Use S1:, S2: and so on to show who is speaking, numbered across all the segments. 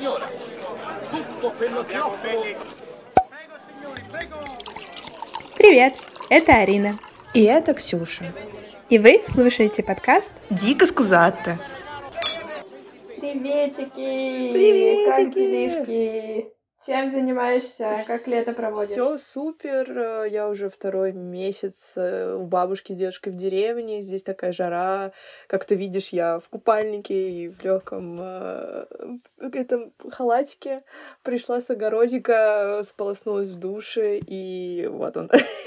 S1: signora. Tutto quello che offro
S2: Привет, это Арина.
S3: И это Ксюша.
S2: И вы слушаете подкаст
S3: Дико скузатто.
S4: Приветики!
S3: Приветики!
S4: Как делишки? Чем занимаешься? Как лето проводишь?
S3: Все супер. Я уже второй месяц э, у бабушки с дедушкой в деревне. Здесь такая жара. Как ты видишь, я в купальнике и в легком э, этом халатике. Пришла с огородика, сполоснулась в душе, и вот он.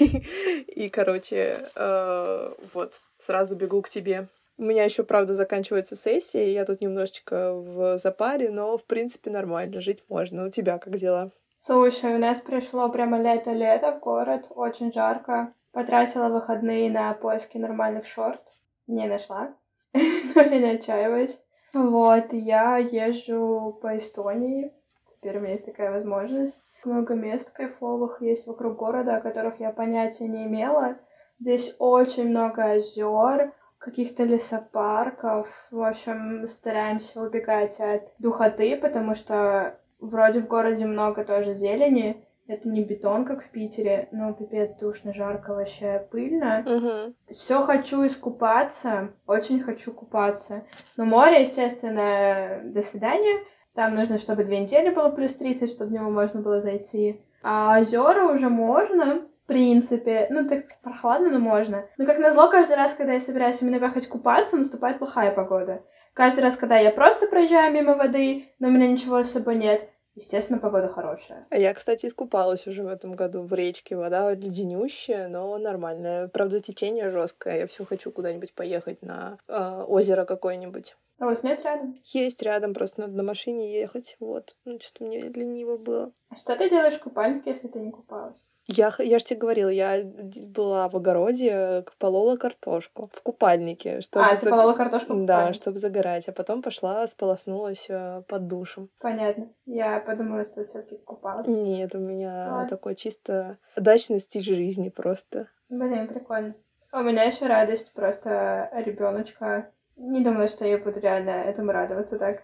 S3: И, короче, э, вот, сразу бегу к тебе. У меня еще, правда, заканчивается сессия, и я тут немножечко в запаре, но, в принципе, нормально, жить можно. У тебя как дела?
S4: Слушай, у нас пришло прямо лето-лето в город, очень жарко. Потратила выходные на поиски нормальных шорт. Не нашла, но я не отчаиваюсь. Вот, я езжу по Эстонии. Теперь у меня есть такая возможность. Много мест кайфовых есть вокруг города, о которых я понятия не имела. Здесь очень много озер, каких-то лесопарков. В общем, стараемся убегать от духоты, потому что вроде в городе много тоже зелени. Это не бетон, как в Питере, но пипец душно, жарко, вообще пыльно.
S3: Угу.
S4: Все хочу искупаться, очень хочу купаться. Но море, естественно, до свидания. Там нужно, чтобы две недели было плюс 30, чтобы в него можно было зайти. А озера уже можно, в принципе. Ну, так прохладно, но можно. Но, как назло, каждый раз, когда я собираюсь именно поехать купаться, наступает плохая погода. Каждый раз, когда я просто проезжаю мимо воды, но у меня ничего с собой нет, естественно, погода хорошая.
S3: А я, кстати, искупалась уже в этом году в речке. Вода леденющая, но нормальная. Правда, течение жесткое. Я все хочу куда-нибудь поехать на э, озеро какое-нибудь.
S4: А у вас нет рядом?
S3: Есть рядом, просто надо на машине ехать. Вот. Ну, что-то мне лениво было.
S4: А что ты делаешь в купальнике, если ты не купалась?
S3: Я, я же тебе говорила, я была в огороде, полола картошку в купальнике. Чтобы
S4: а,
S3: заг-
S4: полола картошку в
S3: Да, чтобы загорать. А потом пошла, сполоснулась э, под душем.
S4: Понятно. Я подумала, что ты все-таки купалась.
S3: Нет, у меня
S4: Ладно.
S3: такой чисто дачный стиль жизни просто.
S4: Блин, прикольно. А У меня еще радость просто ребеночка. Не думала, что я буду реально этому радоваться так.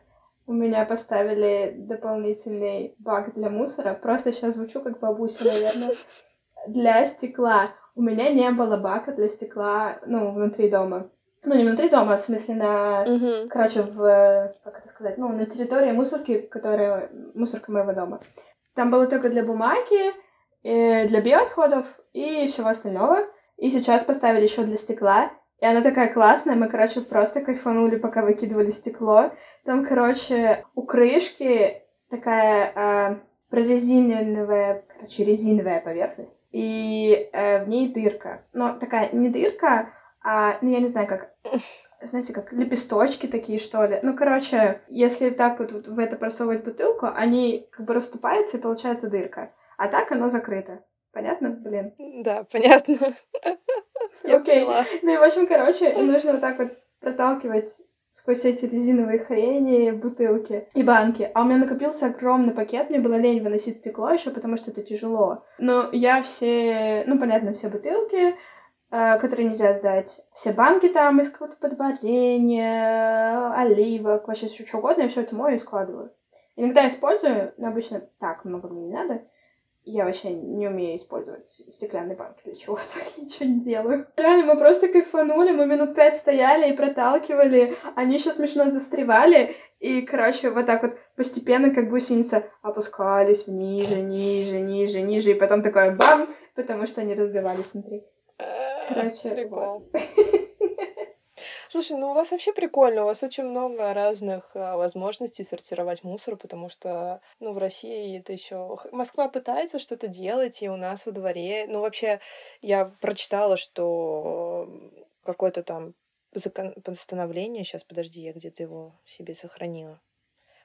S4: У меня поставили дополнительный бак для мусора. Просто сейчас звучу как бабуся, наверное. Для стекла. У меня не было бака для стекла, ну, внутри дома. Ну, не внутри дома, а в смысле на...
S3: Мгм.
S4: Короче, в... Как это сказать? Ну, на территории мусорки, которая... Мусорка моего дома. Там было только для бумаги, э, для биоотходов и всего остального. И сейчас поставили еще для стекла. И она такая классная. Мы, короче, просто кайфанули, пока выкидывали стекло. Там, короче, у крышки такая э, прорезиненная, короче, резиновая поверхность. И э, в ней дырка. Но такая не дырка, а, ну, я не знаю, как знаете, как лепесточки такие, что ли. Ну, короче, если так вот, вот в это просовывать бутылку, они как бы расступаются, и получается дырка. А так оно закрыто. Понятно? Блин.
S3: Да, понятно.
S4: Окей. Ну и, в общем, короче, нужно вот так вот проталкивать сквозь эти резиновые хрени, бутылки и банки. А у меня накопился огромный пакет, мне было лень выносить стекло еще, потому что это тяжело. Но я все, ну, понятно, все бутылки, э, которые нельзя сдать, все банки там из какого-то подварения, оливок, вообще все что угодно, я все это мою и складываю. Иногда использую, но обычно так много мне не надо. Я вообще не умею использовать стеклянные банки для чего-то, ничего не делаю. Реально, мы просто кайфанули, мы минут пять стояли и проталкивали, они еще смешно застревали, и, короче, вот так вот постепенно, как гусеница, опускались ниже, ниже, ниже, ниже, и потом такое бам, потому что они разбивались внутри. Короче,
S3: Прикол. Слушай, ну у вас вообще прикольно, у вас очень много разных а, возможностей сортировать мусор, потому что, ну, в России это еще Москва пытается что-то делать, и у нас во дворе, ну, вообще, я прочитала, что какое-то там закон... постановление, сейчас, подожди, я где-то его себе сохранила.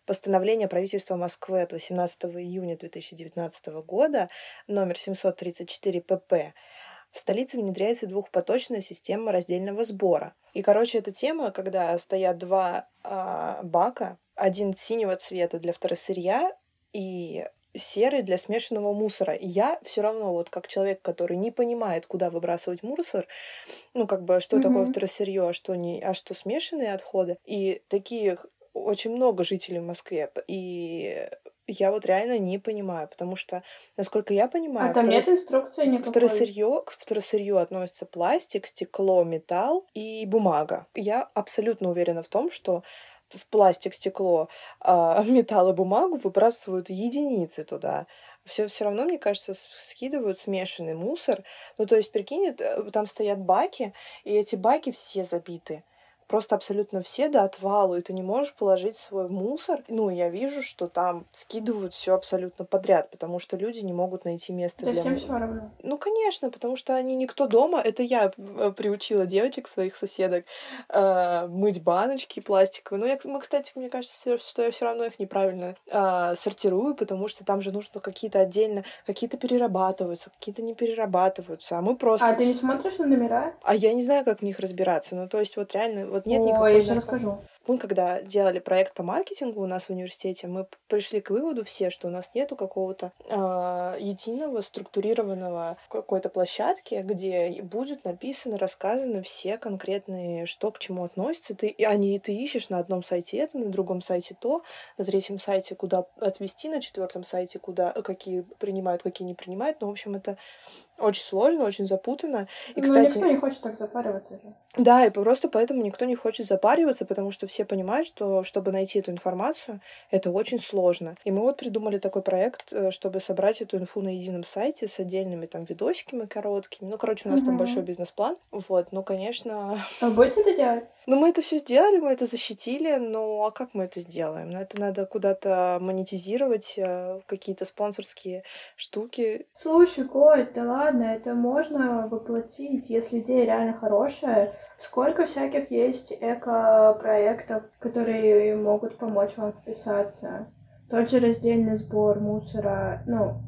S3: Постановление правительства Москвы от 18 июня 2019 года, номер 734 ПП, в столице внедряется двухпоточная система раздельного сбора. И, короче, эта тема, когда стоят два а, бака, один синего цвета для второсырья и серый для смешанного мусора. И я все равно, вот как человек, который не понимает, куда выбрасывать мусор, ну, как бы, что такое
S4: Мгм.
S3: второсырье, а что не, а что смешанные отходы, и такие очень много жителей в Москве, и я вот реально не понимаю, потому что, насколько я понимаю,
S4: а там
S3: второс...
S4: нет инструкции никакой?
S3: Второсырье, к второсырью относятся пластик, стекло, металл и бумага. Я абсолютно уверена в том, что в пластик, стекло, э, металл и бумагу выбрасывают единицы туда. Все, все равно, мне кажется, скидывают смешанный мусор. Ну, то есть, прикинь, там стоят баки, и эти баки все забиты просто абсолютно все до отвалу, и ты не можешь положить свой мусор. Ну, я вижу, что там скидывают все абсолютно подряд, потому что люди не могут найти место
S4: да
S3: для
S4: всем все равно.
S3: Ну, конечно, потому что они никто дома. Это я э, приучила девочек, своих соседок, э, мыть баночки пластиковые. Ну, я, мы, кстати, мне кажется, что я все равно их неправильно э, сортирую, потому что там же нужно какие-то отдельно, какие-то перерабатываются, какие-то не перерабатываются, а мы просто...
S4: А ты не смотришь на номера?
S3: А я не знаю, как в них разбираться. Ну, то есть, вот реально, вот нет
S4: Ой,
S3: никакой...
S4: я еще расскажу.
S3: Мы когда делали проект по маркетингу у нас в университете, мы пришли к выводу все, что у нас нету какого-то э, единого структурированного какой-то площадки, где будет написано, рассказано все конкретные, что к чему относится. Ты, и они, ты ищешь на одном сайте это, на другом сайте то, на третьем сайте куда отвести, на четвертом сайте куда какие принимают, какие не принимают. Ну, в общем, это очень сложно, очень запутанно.
S4: И, кстати, Но никто не хочет так запариваться же.
S3: Да, и просто поэтому никто не хочет запариваться, потому что все понимают, что чтобы найти эту информацию, это очень сложно. И мы вот придумали такой проект, э, чтобы собрать эту инфу на едином сайте с отдельными там видосиками короткими. Ну, короче, у нас угу. там большой бизнес-план. Вот, ну, конечно...
S4: А будете это делать?
S3: Ну, мы это все сделали, мы это защитили, но а как мы это сделаем? Ну, это надо куда-то монетизировать, э, какие-то спонсорские штуки.
S4: Слушай, Коль, да ладно, это можно воплотить, если идея реально хорошая. Сколько всяких есть эко-проектов, которые могут помочь вам вписаться? Тот же раздельный сбор мусора, ну,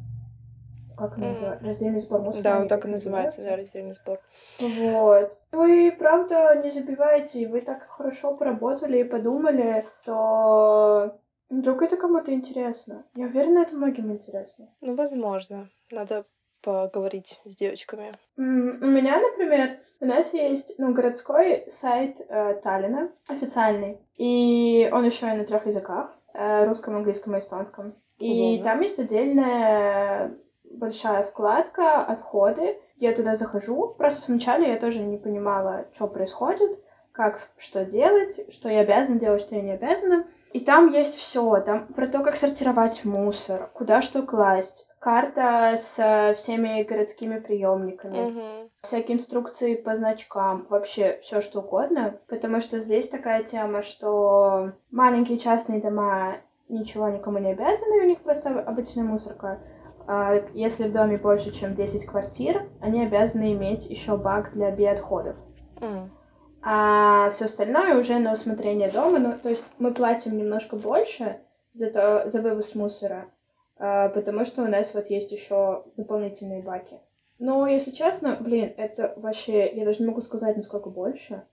S4: как mm. называется? Раздельный сбор мусора.
S3: Да, он так и называется, да, раздельный сбор.
S4: Вот. Вы, правда, не забивайте, вы так хорошо поработали и подумали, что вдруг это кому-то интересно. Я уверена, это многим интересно.
S3: Ну, возможно. Надо поговорить с девочками?
S4: У меня, например, у нас есть ну, городской сайт э, Таллина, официальный. И он еще и на трех языках э, русском, английском и эстонском. И Удобно. там есть отдельная большая вкладка «Отходы». Я туда захожу. Просто вначале я тоже не понимала, что происходит, как что делать, что я обязана делать, что я не обязана. И там есть все, там про то, как сортировать мусор, куда что класть, карта с всеми городскими приемниками,
S3: mm-hmm.
S4: всякие инструкции по значкам, вообще все что угодно, потому что здесь такая тема, что маленькие частные дома ничего никому не обязаны, у них просто обычная мусорка. А если в доме больше, чем 10 квартир, они обязаны иметь еще бак для биоотходов.
S3: Mm.
S4: А все остальное уже на усмотрение дома. Ну, то есть мы платим немножко больше за, то, за вывоз мусора, потому что у нас вот есть еще дополнительные баки. Но, если честно, блин, это вообще, я даже не могу сказать, насколько больше,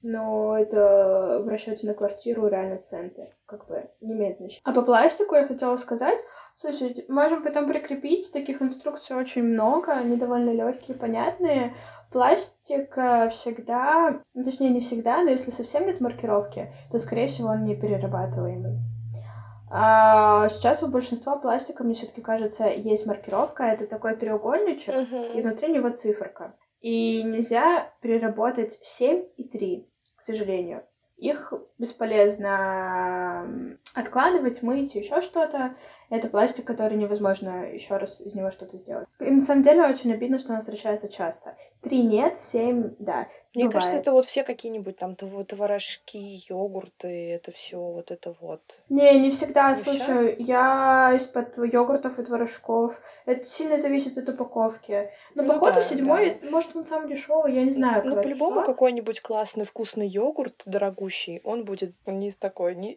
S4: но это в расчете на квартиру реально центы, как бы не имеет значения. А по пластику я хотела сказать, слушайте, можем потом прикрепить, таких инструкций очень много, они довольно легкие, понятные. Пластик всегда, ну, точнее не всегда, но если совсем нет маркировки, то, скорее всего, он не перерабатываемый. А сейчас у большинства пластика, мне все-таки кажется, есть маркировка. Это такой треугольничек,
S3: uh-huh.
S4: и внутри него циферка. И нельзя переработать 7 и 3, к сожалению. Их бесполезно откладывать, мыть, еще что-то. Это пластик, который невозможно еще раз из него что-то сделать. И на самом деле очень обидно, что он встречается часто. Три нет, семь да.
S3: Мне
S4: бывает.
S3: кажется, это вот все какие-нибудь там творожки, йогурты, это все вот это вот.
S4: Не, не всегда. Не Слушай, все? я из-под йогуртов и творожков. Это сильно зависит от упаковки. Но ну, походу да, седьмой, да. может, он самый дешевый, я не знаю.
S3: Ну, по-любому какой-нибудь классный вкусный йогурт, дорогущий, он будет не из такой, не,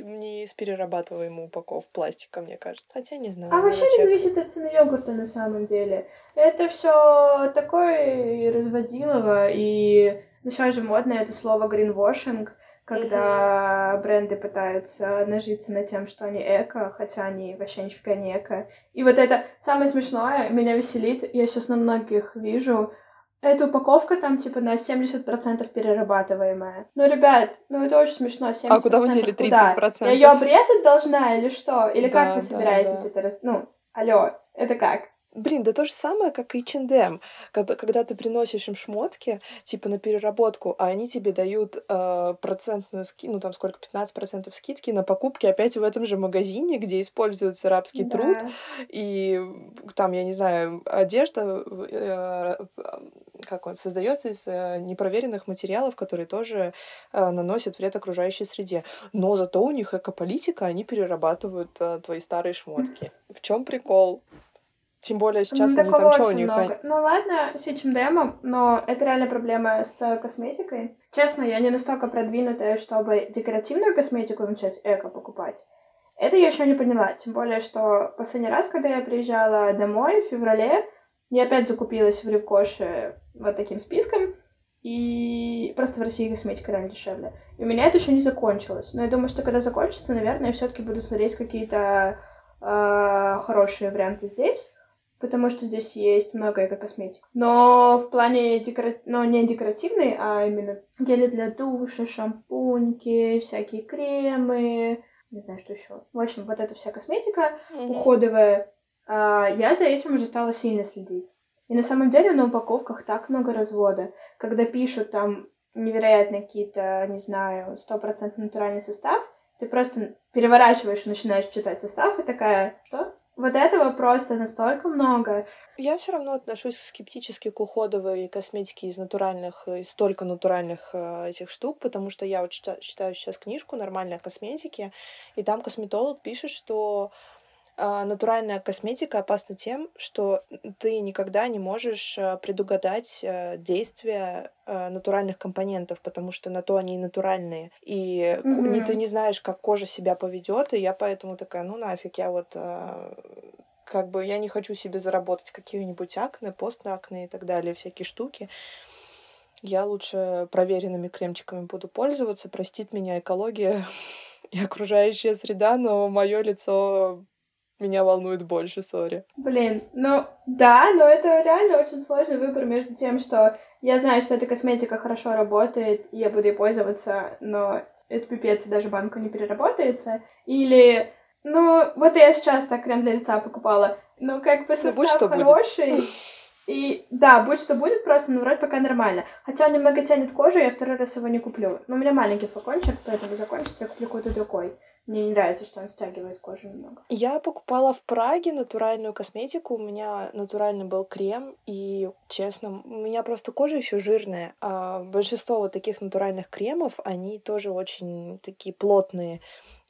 S3: не из перерабатываемой упаковки пластика, мне кажется. Хотя не знаю.
S4: А вообще не зависит от цены йогурта на самом деле. Это все такое разводилово, и ну, сейчас же модно это слово greenwashing, когда mm-hmm. бренды пытаются нажиться на тем, что они эко, хотя они вообще нифига не эко. И вот это самое смешное, меня веселит, я сейчас на многих вижу, эта упаковка там типа на 70% перерабатываемая. Ну, ребят, ну это очень смешно. 70%
S3: а куда вы дели 30%?
S4: Куда? Я ее обрезать должна или что? Или
S3: да,
S4: как вы
S3: да,
S4: собираетесь
S3: да.
S4: это раз... Ну, алло, это как?
S3: Блин, да то же самое, как и H&M. Когда, когда ты приносишь им шмотки, типа на переработку, а они тебе дают э, процентную скидку, ну там сколько, 15% скидки на покупки опять в этом же магазине, где используется рабский
S4: Да.
S3: труд, и там, я не знаю, одежда, э, как он, создается из э, непроверенных материалов, которые тоже э, наносят вред окружающей среде. Но зато у них экополитика, они перерабатывают э, твои старые шмотки. В чем прикол? Тем более сейчас
S4: ну,
S3: они там что у них?
S4: много. Ну ладно, с H&M, но это реально проблема с косметикой. Честно, я не настолько продвинутая, чтобы декоративную косметику начать эко покупать. Это я еще не поняла. Тем более, что последний раз, когда я приезжала домой в феврале, я опять закупилась в Ревкоше вот таким списком, и просто в России косметика реально дешевле. И у меня это еще не закончилось. Но я думаю, что когда закончится, наверное, я все-таки буду смотреть какие-то э, хорошие варианты здесь потому что здесь есть много эко-косметик. Но в плане декора... ну, не декоративной, а именно гели для душа, шампуньки, всякие кремы, не знаю, что еще. В общем, вот эта вся косметика
S3: Мгм.
S4: уходовая, а, я за этим уже стала сильно следить. И на самом деле на упаковках так много развода. Когда пишут там невероятные какие-то, не знаю, стопроцентно натуральный состав, ты просто переворачиваешь и начинаешь читать состав, и такая, что? Вот этого просто настолько много.
S3: Я все равно отношусь скептически к уходовой косметике из натуральных, из только натуральных э, этих штук, потому что я вот чита- читаю сейчас книжку «Нормальная косметики», и там косметолог пишет, что э, натуральная косметика опасна тем, что ты никогда не можешь э, предугадать э, действия э, натуральных компонентов, потому что на то они и натуральные. И не,
S4: Мгм.
S3: ты не знаешь, как кожа себя поведет, и я поэтому такая, ну нафиг, я вот как бы я не хочу себе заработать какие-нибудь акне, постакне и так далее, всякие штуки. Я лучше проверенными кремчиками буду пользоваться. Простит меня экология и окружающая среда, но мое лицо меня волнует больше, сори.
S4: Блин, ну да, но это реально очень сложный выбор между тем, что я знаю, что эта косметика хорошо работает, и я буду ей пользоваться, но это пипец, и даже банку не переработается. Или, ну, вот я сейчас так крем для лица покупала, но как бы состав
S3: будь что будет.
S4: и да, будь что будет, просто, ну, вроде пока нормально. Хотя он немного тянет кожу, я второй раз его не куплю. Но у меня маленький флакончик, поэтому закончится, я куплю какой-то другой. Мне не нравится, что он стягивает кожу немного.
S3: Я покупала в Праге натуральную косметику. У меня натуральный был крем, и честно, у меня просто кожа еще жирная. А большинство вот таких натуральных кремов, они тоже очень такие плотные.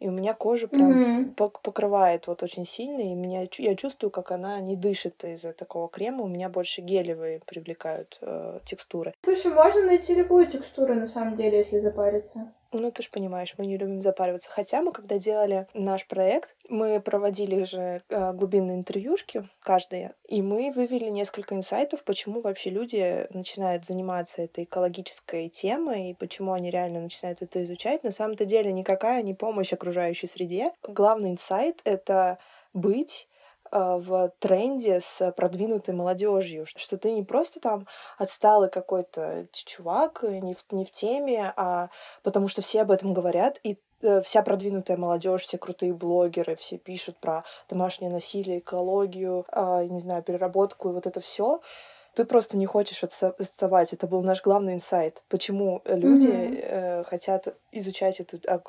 S3: И у меня кожа прям пок- покрывает вот очень сильно, и меня, я чувствую, как она не дышит из-за такого крема. У меня больше гелевые привлекают э, текстуры.
S4: Слушай, можно найти любую текстуру, на самом деле, если запариться.
S3: Ну, ты же понимаешь, мы не любим запариваться. Хотя мы, когда делали наш проект, мы проводили же э, глубинные интервьюшки каждые, и мы вывели несколько инсайтов, почему вообще люди начинают заниматься этой экологической темой, и почему они реально начинают это изучать. На самом-то деле никакая не помощь окружающей среде. Главный инсайт — это быть в тренде с продвинутой молодежью, что ты не просто там отсталый какой-то чувак, э, не в, не в теме, а потому что все об этом говорят, и э, вся продвинутая молодежь, все крутые блогеры, все пишут про домашнее насилие, экологию, а, не знаю, переработку и вот это все. Ты просто не хочешь отста- отставать. Это был наш главный инсайт. Почему э, люди
S4: Мгм.
S3: э, хотят изучать эту, а,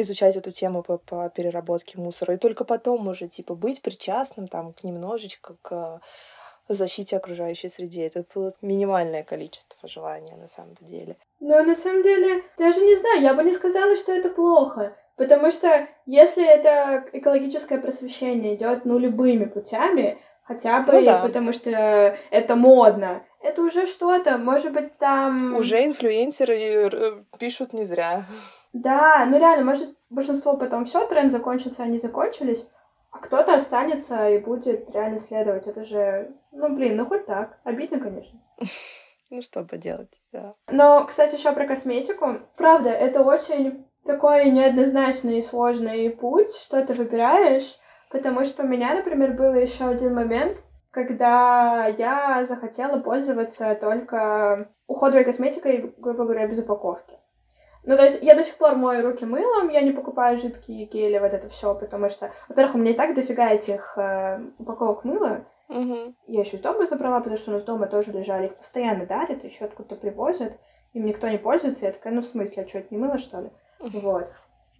S3: изучать эту тему по, по переработке мусора. И только потом уже, типа, быть причастным там к немножечко к защите окружающей среды. Это было минимальное количество желания на самом деле.
S4: Но на самом деле, даже не знаю, я бы не сказала, что это плохо. Потому что если это экологическое просвещение идет, ну, любыми путями, хотя бы
S3: Ну да.
S4: потому что это модно, это уже что-то, может быть, там...
S3: Уже инфлюенсеры э, пишут не зря.
S4: Да, ну реально, может, большинство потом все, тренд закончится, они закончились, а кто-то останется и будет реально следовать. Это же, ну, блин, ну хоть так. Обидно, конечно.
S3: Ну что поделать, да.
S4: Но, кстати, еще про косметику. Правда, это очень такой неоднозначный и сложный путь, что ты выбираешь, потому что у меня, например, был еще один момент, когда я захотела пользоваться только уходовой косметикой, грубо говоря, без упаковки. Ну, то есть я до сих пор мою руки мылом, я не покупаю жидкие гели, вот это все, потому что, во-первых, у меня и так дофига этих э, упаковок мыла.
S3: Угу.
S4: Я еще из дома забрала, потому что у нас дома тоже лежали, их постоянно дарят, еще откуда-то привозят, им никто не пользуется. Я такая, ну, в смысле, а что, это не мыло, что ли? Вот.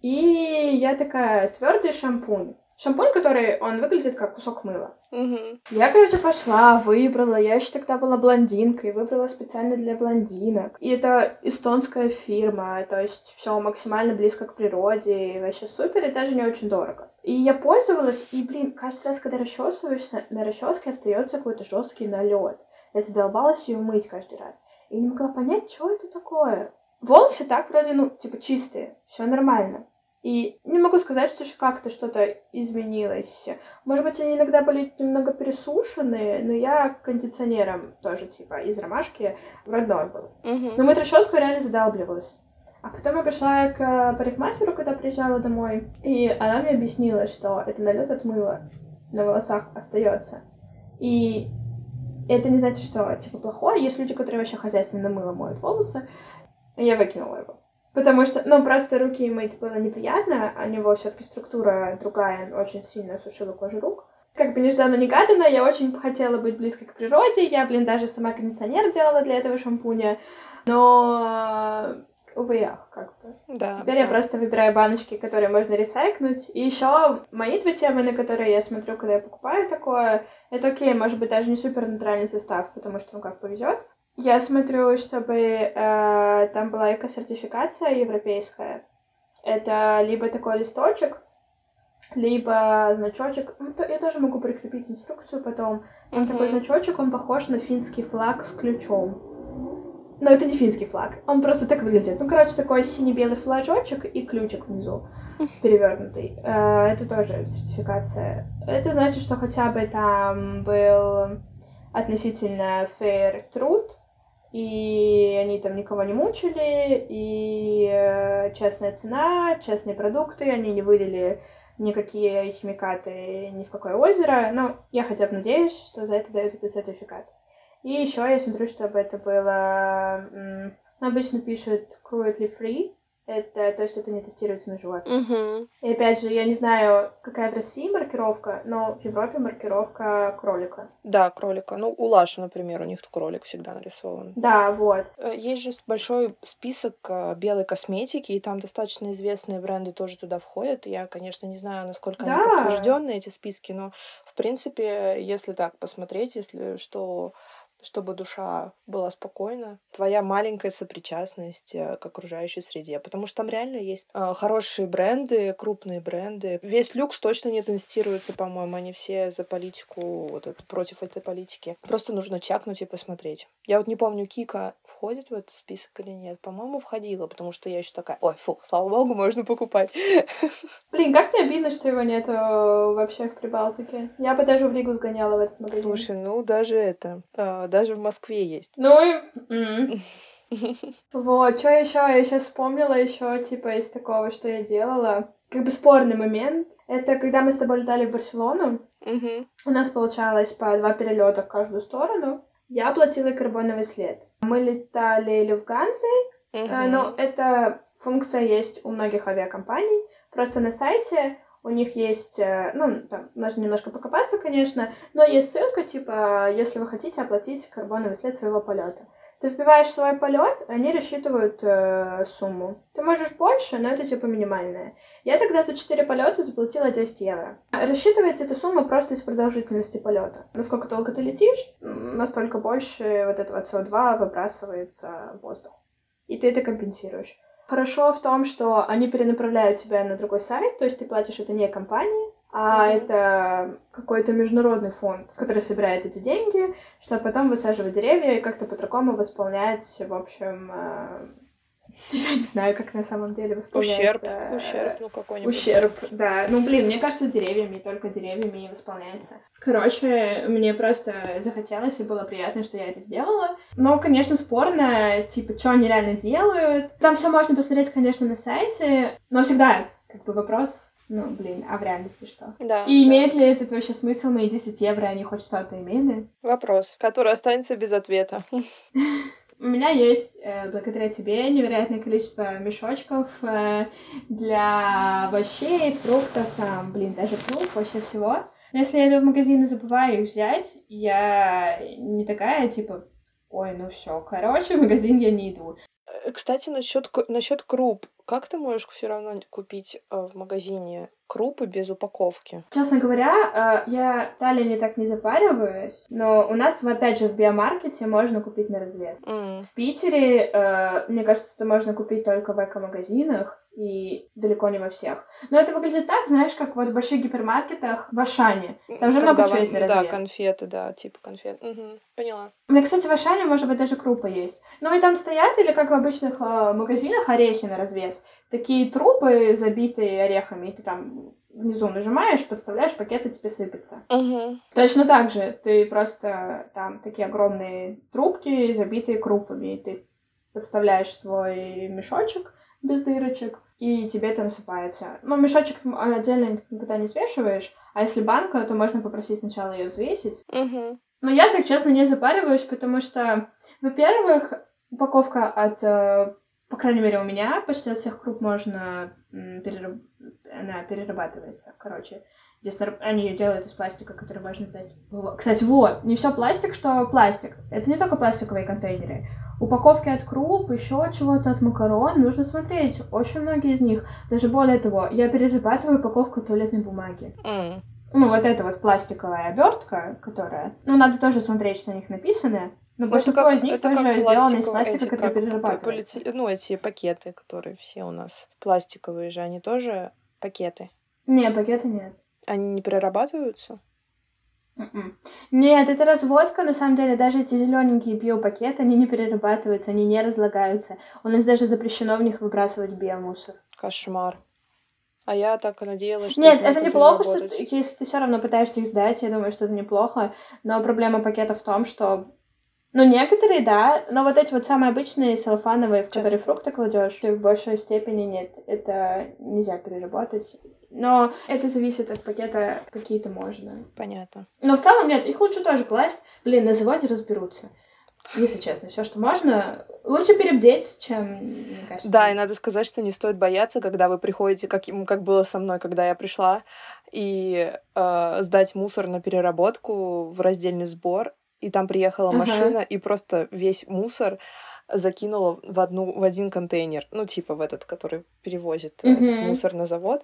S4: И я такая, твердый шампунь. Шампунь, который, он выглядит как кусок мыла.
S3: Угу.
S4: Я, короче, пошла, выбрала. Я еще тогда была блондинкой, выбрала специально для блондинок. И это эстонская фирма, то есть все максимально близко к природе, и вообще супер, и даже не очень дорого. И я пользовалась, и, блин, каждый раз, когда расчесываешься, на расческе остается какой-то жесткий налет. Я задолбалась ее мыть каждый раз. И не могла понять, что это такое. Волосы так вроде, ну, типа чистые, все нормально. И не могу сказать, что как-то что-то изменилось. Может быть, они иногда были немного пересушенные, но я кондиционером тоже, типа, из ромашки в родной был.
S3: Угу.
S4: Но мыть расческу реально задалбливалась. А потом я пришла к парикмахеру, когда приезжала домой, и она мне объяснила, что это налет от мыла на волосах остается. И это не значит, что типа плохое. Есть люди, которые вообще хозяйственно мыло моют волосы. И я выкинула его. Потому что, ну, просто руки мыть было неприятно, а у него все-таки структура другая, он очень сильно сушила кожу рук. Как бы нежданно-негаданно, я очень хотела быть близко к природе, я, блин, даже сама кондиционер делала для этого шампуня, но, увы, ах, как бы.
S3: Да.
S4: Теперь
S3: да.
S4: я просто выбираю баночки, которые можно ресайкнуть. И еще мои две темы, на которые я смотрю, когда я покупаю такое, это окей, может быть, даже не супер натуральный состав, потому что, ну, как повезет. Я смотрю, чтобы э, там была эко-сертификация европейская. Это либо такой листочек, либо значочек. Ну, то, я тоже могу прикрепить инструкцию потом. Там
S3: Мгм.
S4: такой значочек, он похож на финский флаг с ключом. Но это не финский флаг, он просто так выглядит. Ну, короче, такой синий-белый флажочек и ключик внизу перевернутый. Э, Это тоже сертификация. Это значит, что хотя бы там был относительно fair труд, и они там никого не мучили, и э, честная цена, честные продукты, они не вылили никакие химикаты ни в какое озеро, но я хотя бы надеюсь, что за это дают этот сертификат. И еще я смотрю, чтобы это было... обычно пишут cruelty free, это то, что это не тестируется на животных.
S3: Мгм.
S4: И опять же, я не знаю, какая в России маркировка, но в Европе маркировка кролика.
S3: Да, кролика. Ну, у Лаши, например, у них кролик всегда нарисован.
S4: Да, вот.
S3: Э, Есть же большой список э, белой косметики, и там достаточно известные бренды тоже туда входят. Я, конечно, не знаю, насколько они
S4: Да.
S3: подтвержденные, эти списки, но, в принципе, если так посмотреть, если что чтобы душа была спокойна, твоя маленькая сопричастность э, к окружающей среде. Потому что там реально есть э, хорошие бренды, крупные бренды. Весь люкс точно не тестируется, по-моему. Они все за политику, вот это, против этой политики. Просто нужно чакнуть и посмотреть. Я вот не помню, Кика входит в этот список или нет. По-моему, входила, потому что я еще такая, ой, фу, слава богу, можно покупать.
S4: Блин, как мне обидно, что его нету вообще в Прибалтике. Я бы даже в Ригу сгоняла в этот магазин.
S3: Слушай, ну даже это, э, даже в Москве есть.
S4: Ну и... Вот, что еще? Я сейчас вспомнила еще, типа, из такого, что я делала. Как бы спорный момент. Это когда мы с тобой летали в Барселону, у нас получалось по два перелета в каждую сторону. Я платила карбоновый след. Мы летали Люфганзой, Э,
S3: Мгм.
S4: Но эта функция есть у многих авиакомпаний. Просто на сайте у них есть, э, ну, там, нужно немножко покопаться, конечно, но есть ссылка, типа, если вы хотите оплатить карбоновый след своего полета. Ты вбиваешь свой полет, они рассчитывают э, сумму. Ты можешь больше, но это типа минимальная. Я тогда за 4 полета заплатила 10 евро. Рассчитывается эта сумма просто из продолжительности полета. Насколько долго ты летишь, настолько больше вот этого СО2 выбрасывается в воздух и ты это компенсируешь. Хорошо в том, что они перенаправляют тебя на другой сайт, то есть ты платишь это не компании, а
S3: Мгм.
S4: это какой-то международный фонд, который собирает эти деньги, чтобы потом высаживать деревья и как-то по-другому восполнять, в общем, э, я не знаю, как на самом деле восполняется...
S3: Ущерб,
S4: э,
S3: ущерб, ну какой-нибудь.
S4: Ущерб, да. Ну, блин, мне кажется, деревьями, только деревьями и восполняется. Короче, мне просто захотелось, и было приятно, что я это сделала. Но, конечно, спорно, типа, что они реально делают. Там все можно посмотреть, конечно, на сайте, но всегда, как бы, вопрос, Ну, блин, а в реальности что?
S3: Да.
S4: И
S3: да.
S4: имеет ли этот вообще смысл, мои 10 евро, они хоть что-то имели?
S3: Вопрос, который останется без ответа.
S4: У меня есть, э, благодаря тебе, невероятное количество мешочков э, для овощей, фруктов, там, блин, даже круп, вообще всего. Но если я иду в магазин и забываю их взять, я не такая, типа, ой, ну все, короче, в магазин я не иду.
S3: Э, Кстати, насчет насчет круп. Как ты можешь все равно купить э, в магазине крупы без упаковки?
S4: Честно говоря, э, я далее не так не запариваюсь, но у нас, опять же, в биомаркете можно купить на развес.
S3: М,
S4: В Питере, э, мне кажется, это можно купить только в эко-магазинах и далеко не во всех. Но это выглядит так, знаешь, как вот в больших гипермаркетах в Ашане. Там же
S3: когда
S4: много чего есть на
S3: Да,
S4: развес.
S3: конфеты, да, типа конфет. Мгм, Поняла.
S4: У меня, кстати, в Ашане, может быть, даже крупа есть. Ну и там стоят, или как в обычных э, магазинах, орехи на развес. Такие трубы, забитые орехами, и ты там внизу нажимаешь, подставляешь, пакет и тебе сыпется.
S3: Мгм.
S4: Точно так же. Ты просто там такие огромные трубки, забитые крупами. И ты подставляешь свой мешочек без дырочек, и тебе это насыпается. Но мешочек отдельно никогда не взвешиваешь, а если банка, то можно попросить сначала ее взвесить.
S3: Мгм.
S4: Но я так честно не запариваюсь, потому что, во-первых, упаковка от, э, по крайней мере, у меня почти от всех круп можно перераб- она перерабатывается, короче. Здесь нар- они ее делают из пластика, который можно сдать. Кстати, вот, не все пластик, что пластик. Это не только пластиковые контейнеры. Упаковки от круп, еще чего-то от макарон, нужно смотреть. Очень многие из них. Даже более того, я перерабатываю упаковку туалетной бумаги. Ну, вот эта вот пластиковая обертка, которая... Ну, надо тоже смотреть, что на них написано. Но
S3: Ну, это
S4: большинство
S3: как-
S4: из них
S3: это
S4: тоже сделано из пластика,
S3: эти,
S4: который перерабатывается.
S3: полиэтилен- Ну, эти пакеты, которые все у нас пластиковые же, они тоже пакеты.
S4: Не, пакета нет.
S3: Они не перерабатываются?
S4: Мгм. Нет, это разводка, на самом деле, даже эти зелененькие биопакеты, они не перерабатываются, они не разлагаются. У нас даже запрещено в них выбрасывать биомусор.
S3: Кошмар. А я так и надеялась, что
S4: Нет, это неплохо, что ты- если ты все равно пытаешься их сдать, я думаю, что это неплохо. Но проблема пакета в том, что ну, некоторые, да, но вот эти вот самые обычные целлофановые, в которые фрукты кладешь, в большей степени нет. Это нельзя переработать. Но это зависит от пакета, какие-то можно.
S3: Понятно.
S4: Но в целом нет, их лучше тоже класть. Блин, на заводе разберутся. Если честно, все, что можно, лучше перебдеть, чем, мне кажется.
S3: Да, и надо сказать, что не стоит бояться, когда вы приходите, как, как было со мной, когда я пришла, и э, сдать мусор на переработку в раздельный сбор, и там приехала
S4: Ага.
S3: машина, и просто весь мусор закинула в, одну, в один контейнер, ну, типа в этот, который перевозит
S4: Мгм.
S3: мусор на завод.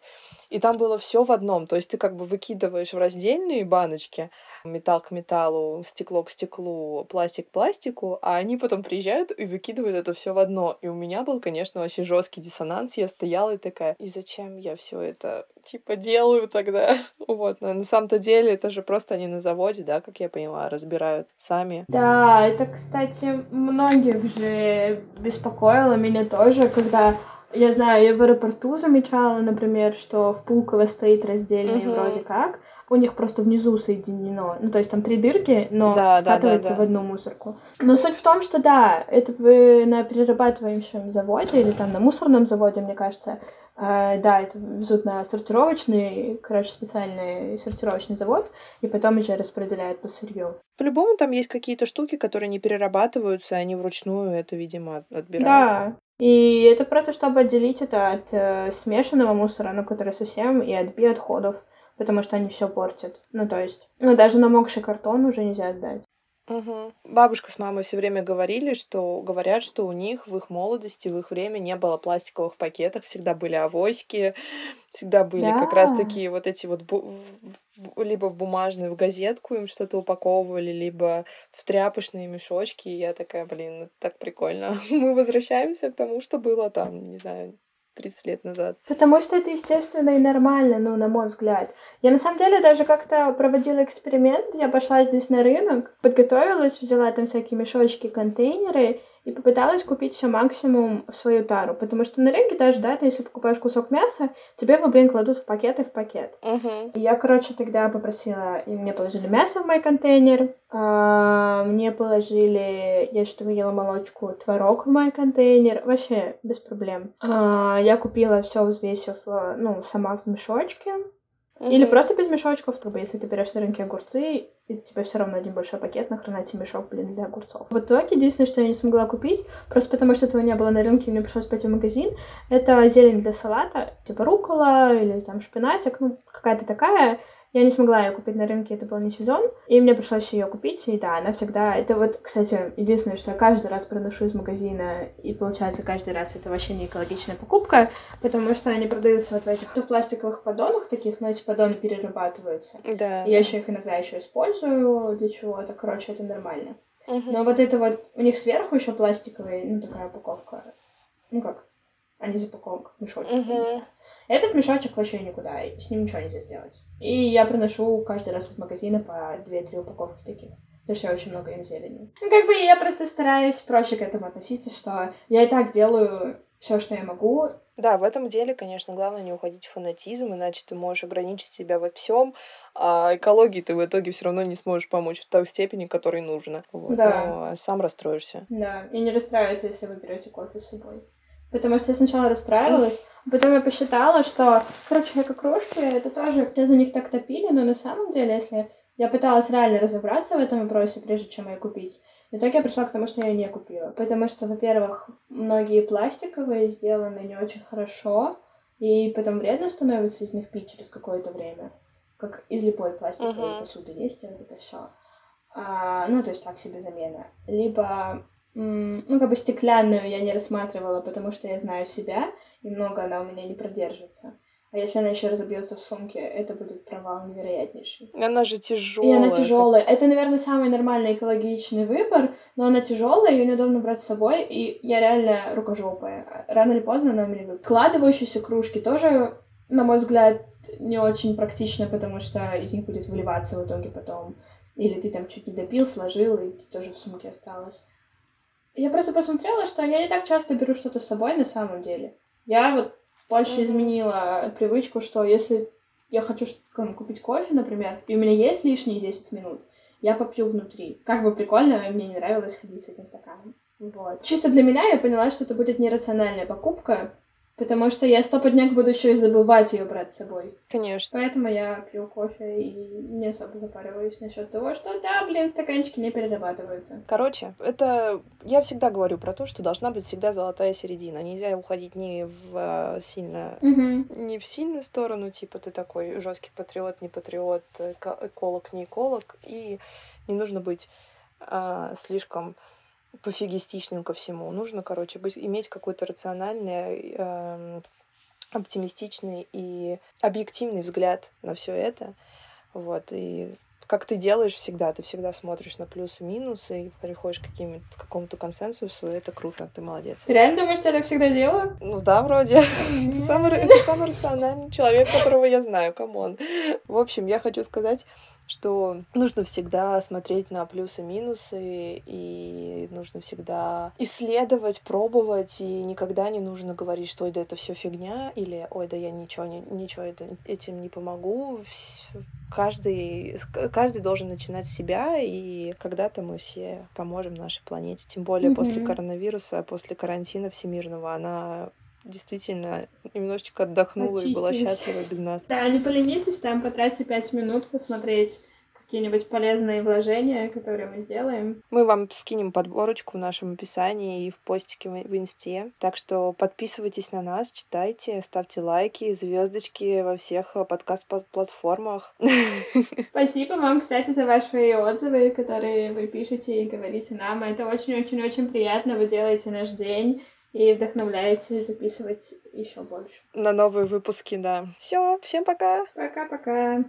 S3: И там было все в одном. То есть ты как бы выкидываешь в раздельные баночки металл к металлу, стекло к стеклу, пластик к пластику, а они потом приезжают и выкидывают это все в одно. И у меня был, конечно, вообще жесткий диссонанс. Я стояла и такая, и зачем я все это типа делаю тогда? Вот, но на самом-то деле это же просто они на заводе, да, как я поняла, разбирают сами.
S4: Да, это, кстати, многих же беспокоило, меня тоже, когда, я знаю, я в аэропорту замечала, например, что в Пулково стоит раздельный
S3: Мгм.
S4: вроде как, у них просто внизу соединено, ну, то есть там три дырки, но
S3: Да, да, да,
S4: скатывается
S3: да.
S4: в одну мусорку. Но суть в том, что да, это вы на перерабатывающем заводе или там на мусорном заводе, мне кажется, э, да, это везут на сортировочный, короче, специальный сортировочный завод, и потом уже распределяют по сырью.
S3: По-любому там есть какие-то штуки, которые не перерабатываются, они вручную это, видимо, от- отбирают.
S4: Да. И это просто чтобы отделить это от э, смешанного мусора, ну, который совсем, и от биоотходов, потому что они все портят. Ну, то есть, ну, даже намокший картон уже нельзя сдать.
S3: Мгм. Бабушка с мамой все время говорили, что говорят, что у них в их молодости, в их время не было пластиковых пакетов, всегда были авоськи, всегда были как раз
S4: Да.
S3: такие вот эти вот бу- либо в бумажную в газетку им что-то упаковывали, либо в тряпочные мешочки. И я такая, блин, это так прикольно. Мы возвращаемся к тому, что было там, не знаю, 30 лет назад.
S4: Потому что это естественно и нормально, ну, на мой взгляд. Я на самом деле даже как-то проводила эксперимент. Я пошла здесь на рынок, подготовилась, взяла там всякие мешочки, контейнеры и попыталась купить все максимум в свою тару, потому что на рынке даже, да, ты если покупаешь кусок мяса, тебе его, блин, кладут в пакет и в пакет.
S3: Мгм.
S4: И я, короче, тогда попросила, и мне положили мясо в мой контейнер, а, мне положили, я что-то ела молочку, творог в мой контейнер, вообще без проблем. А, я купила все взвесив, а, ну, сама в мешочке, или
S3: Мгм.
S4: просто без мешочков, как бы, если ты берешь на рынке огурцы, и у все равно один большой пакет, нахрена тебе мешок, блин, для огурцов. В итоге, единственное, что я не смогла купить, просто потому что этого не было на рынке, мне пришлось пойти в магазин, это зелень для салата, типа рукола или там шпинатик, ну, какая-то такая. Я не смогла ее купить на рынке, это был не сезон, и мне пришлось ее купить, и да, она всегда... Это вот, кстати, единственное, что я каждый раз проношу из магазина, и получается каждый раз это вообще не экологичная покупка, потому что они продаются вот в этих в пластиковых поддонах таких, но эти поддоны перерабатываются.
S3: Да.
S4: И я еще их иногда еще использую для чего-то, короче, это нормально.
S3: Мгм.
S4: Но вот это вот, у них сверху еще пластиковая, ну, такая упаковка. Ну как, они запакованы как мешочек.
S3: Мгм.
S4: Этот мешочек вообще никуда, с ним ничего нельзя сделать. И я приношу каждый раз из магазина по 2-3 упаковки таких. Потому что я очень много им зелени. Ну, как бы я просто стараюсь проще к этому относиться, что я и так делаю все, что я могу.
S3: Да, в этом деле, конечно, главное не уходить в фанатизм, иначе ты можешь ограничить себя во всем, а экологии ты в итоге все равно не сможешь помочь в той степени, которой нужно. Вот.
S4: Да.
S3: Ну, а сам расстроишься.
S4: Да, и не расстраиваться, если вы берете кофе с собой. Потому что я сначала расстраивалась, а потом я посчитала, что, короче, эко-кружки, это тоже, все за них так топили, но на самом деле, если я пыталась реально разобраться в этом вопросе, прежде чем ее купить, в итоге я пришла к тому, что я ее не купила. Потому что, во-первых, многие пластиковые сделаны не очень хорошо, и потом вредно становится из них пить через какое-то время. Как из любой пластиковой
S3: Мгм.
S4: посуды есть, и вот это все. ну, то есть так себе замена. Либо ну, как бы стеклянную я не рассматривала, потому что я знаю себя, и много она у меня не продержится. А если она еще разобьется в сумке, это будет провал невероятнейший.
S3: Она же тяжелая.
S4: И она тяжелая. Это, наверное, самый нормальный экологичный выбор, но она тяжелая, ее неудобно брать с собой, и я реально рукожопая. Рано или поздно она у меня. Складывающиеся кружки тоже, на мой взгляд, не очень практично, потому что из них будет выливаться в итоге потом. Или ты там чуть не допил, сложил, и ты тоже в сумке осталось. Я просто посмотрела, что я не так часто беру что-то с собой на самом деле. Я вот больше
S3: Мгм.
S4: изменила привычку, что если я хочу там, купить кофе, например, и у меня есть лишние 10 минут, я попью внутри. Как бы прикольно, мне не нравилось ходить с этим стаканом. Вот. Чисто для меня я поняла, что это будет нерациональная покупка, потому что я стопудняк буду еще и забывать ее брать с собой.
S3: Конечно.
S4: Поэтому я пью кофе и не особо запариваюсь насчет того, что да, блин, стаканчики не перерабатываются.
S3: Короче, это я всегда говорю про то, что должна быть всегда золотая середина. Нельзя уходить ни в а, сильно
S4: Угу.
S3: не в сильную сторону, типа ты такой жесткий патриот, не патриот, эко- эколог, не эколог, и не нужно быть а, слишком пофигистичным ко всему. Нужно, короче, быть, иметь какой-то рациональный, эм, оптимистичный и объективный взгляд на все это. Вот, и как ты делаешь всегда, ты всегда смотришь на плюсы и минусы и приходишь к, к какому-то консенсусу, и это круто, ты молодец.
S4: Ты реально думаешь, что я так всегда делаю?
S3: Ну да, вроде. Ты самый рациональный человек, которого я знаю, come on. В общем, я хочу сказать, что нужно всегда смотреть на плюсы-минусы, и нужно всегда исследовать, пробовать, и никогда не нужно говорить, что ой, да это все фигня, или ой, да я ничего, не, ничего это- этим не помогу. Каждый, каждый должен начинать с себя, и когда-то мы все поможем нашей планете. Тем более после
S4: Мгм.
S3: коронавируса, после карантина всемирного, она действительно немножечко отдохнула и была счастлива без нас.
S4: Да, не поленитесь, там потратьте пять минут посмотреть какие-нибудь полезные вложения, которые мы сделаем.
S3: Мы вам скинем подборочку в нашем описании и в постике в в инсте. Так что подписывайтесь на нас, читайте, ставьте лайки, звездочки во всех э, подкаст-платформах.
S4: Спасибо вам, кстати, за ваши отзывы, которые вы пишете и говорите нам. Это очень-очень-очень приятно. Вы делаете наш день и вдохновляете записывать еще больше.
S3: На новые выпуски, да. Все, всем пока!
S4: Пока-пока.